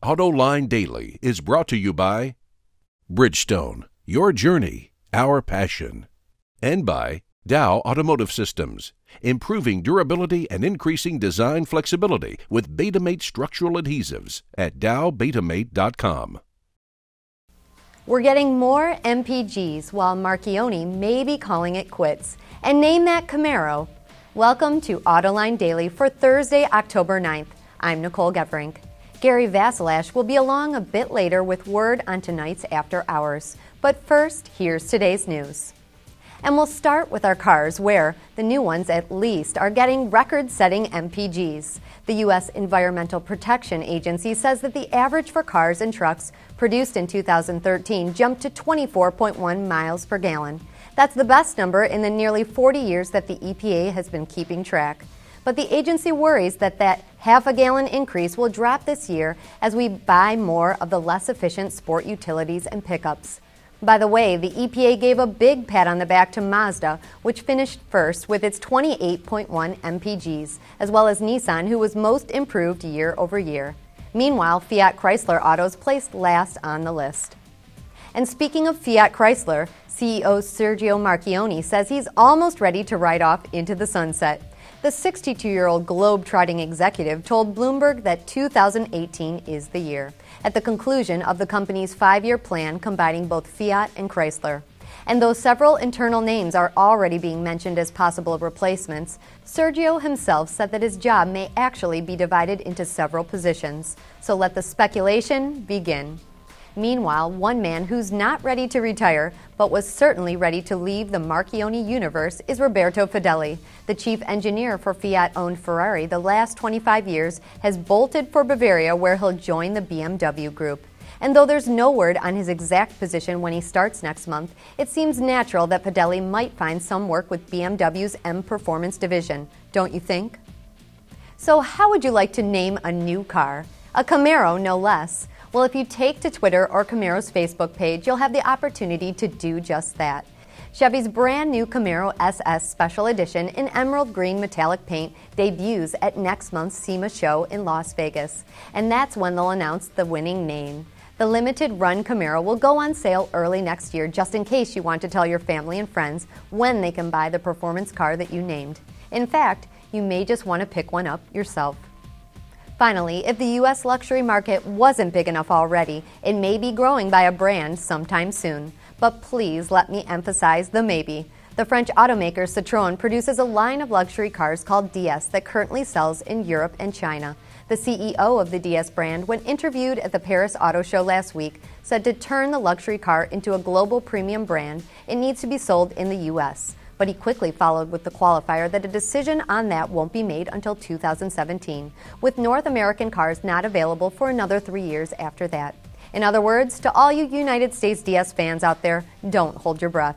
AutoLine Daily is brought to you by Bridgestone, your journey, our passion, and by Dow Automotive Systems, improving durability and increasing design flexibility with Betamate structural adhesives at dowbetamate.com. We're getting more MPGs while Marchionne may be calling it quits. And name that Camaro. Welcome to Autoline Daily for Thursday, October 9th. I'm Nicole Gevrink. Gary Vasilash will be along a bit later with word on tonight's After Hours. But first, here's today's news. And we'll start with our cars, where the new ones at least are getting record setting MPGs. The U.S. Environmental Protection Agency says that the average for cars and trucks produced in 2013 jumped to 24.1 miles per gallon. That's the best number in the nearly 40 years that the EPA has been keeping track. But the agency worries that that half a gallon increase will drop this year as we buy more of the less efficient sport utilities and pickups. By the way, the EPA gave a big pat on the back to Mazda, which finished first with its 28.1 MPGs, as well as Nissan, who was most improved year over year. Meanwhile, Fiat Chrysler autos placed last on the list. And speaking of Fiat Chrysler, CEO Sergio Marchionne says he's almost ready to ride off into the sunset. The 62 year old globe-trotting executive told Bloomberg that 2018 is the year, at the conclusion of the company's five year plan combining both Fiat and Chrysler. And though several internal names are already being mentioned as possible replacements, Sergio himself said that his job may actually be divided into several positions. So let the speculation begin. Meanwhile, one man who's not ready to retire, but was certainly ready to leave the Marchionne universe, is Roberto Fedeli. The chief engineer for Fiat owned Ferrari the last 25 years has bolted for Bavaria, where he'll join the BMW group. And though there's no word on his exact position when he starts next month, it seems natural that Fedeli might find some work with BMW's M Performance division, don't you think? So, how would you like to name a new car? A Camaro, no less. Well, if you take to Twitter or Camaro's Facebook page, you'll have the opportunity to do just that. Chevy's brand new Camaro SS Special Edition in emerald green metallic paint debuts at next month's SEMA show in Las Vegas, and that's when they'll announce the winning name. The limited run Camaro will go on sale early next year just in case you want to tell your family and friends when they can buy the performance car that you named. In fact, you may just want to pick one up yourself. Finally, if the U.S. luxury market wasn't big enough already, it may be growing by a brand sometime soon. But please let me emphasize the maybe. The French automaker Citroën produces a line of luxury cars called DS that currently sells in Europe and China. The CEO of the DS brand, when interviewed at the Paris Auto Show last week, said to turn the luxury car into a global premium brand, it needs to be sold in the U.S but he quickly followed with the qualifier that a decision on that won't be made until 2017, with North American cars not available for another three years after that. In other words, to all you United States DS fans out there, don't hold your breath.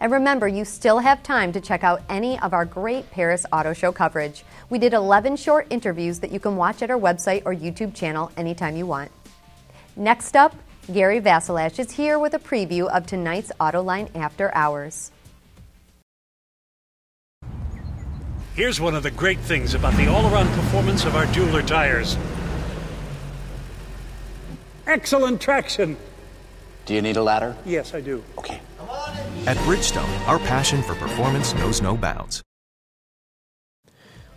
And remember, you still have time to check out any of our great Paris Auto Show coverage. We did 11 short interviews that you can watch at our website or YouTube channel anytime you want. Next up, Gary Vasilash is here with a preview of tonight's Autoline After Hours. Here's one of the great things about the all-around performance of our Dueler tires. Excellent traction. Do you need a ladder? Yes, I do. Okay. At Bridgestone, our passion for performance knows no bounds.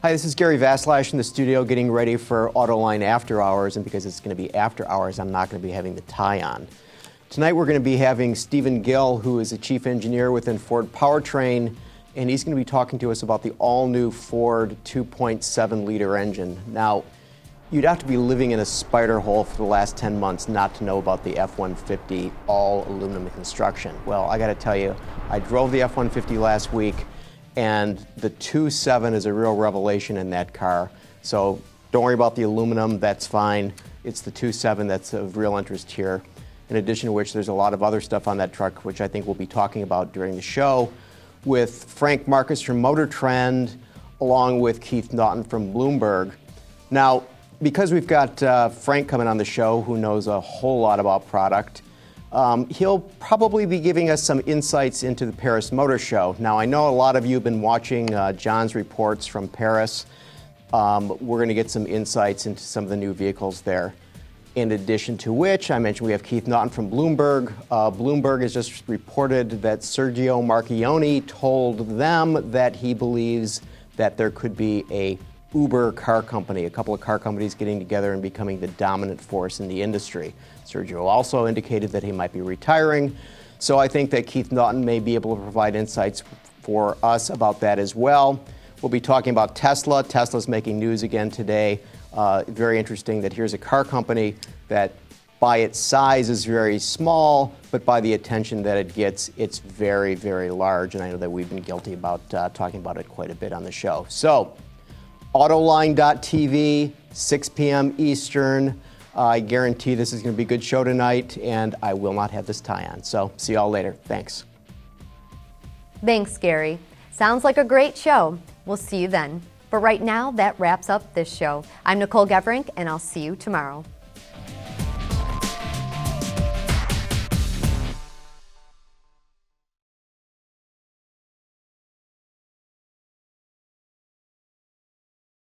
Hi, this is Gary Vasilash in the studio getting ready for Autoline After Hours, and because it's going to be after hours, I'm not going to be having the tie on. Tonight we're going to be having Stephen Gill, who is a chief engineer within Ford Powertrain, and he's going to be talking to us about the all new Ford 2.7 liter engine. Now, you'd have to be living in a spider hole for the last 10 months not to know about the F 150 all aluminum construction. Well, I got to tell you, I drove the F 150 last week, and the 2.7 is a real revelation in that car. So don't worry about the aluminum, that's fine. It's the 2.7 that's of real interest here. In addition to which, there's a lot of other stuff on that truck, which I think we'll be talking about during the show with Frank Markus from Motor Trend, along with Keith Naughton from Bloomberg. Now, because we've got uh, Frank coming on the show, who knows a whole lot about product, um, he'll probably be giving us some insights into the Paris Motor Show. Now, I know a lot of you have been watching uh, John's reports from Paris. Um, we're going to get some insights into some of the new vehicles there. In addition to which, I mentioned we have Keith Naughton from Bloomberg. Uh, Bloomberg has just reported that Sergio Marchionne told them that he believes that there could be a Uber car company, a couple of car companies getting together and becoming the dominant force in the industry. Sergio also indicated that he might be retiring. So I think that Keith Naughton may be able to provide insights for us about that as well. We'll be talking about Tesla. Tesla's making news again today. Uh, very interesting that here's a car company that by its size is very small, but by the attention that it gets, it's very, very large. And I know that we've been guilty about uh, talking about it quite a bit on the show. So, Autoline.tv, 6 p.m. Eastern. Uh, I guarantee this is going to be a good show tonight, and I will not have this tie on. So, see y'all later. Thanks. Thanks, Gary. Sounds like a great show. We'll see you then. But right now, that wraps up this show. I'm Nicole Gevrink, and I'll see you tomorrow.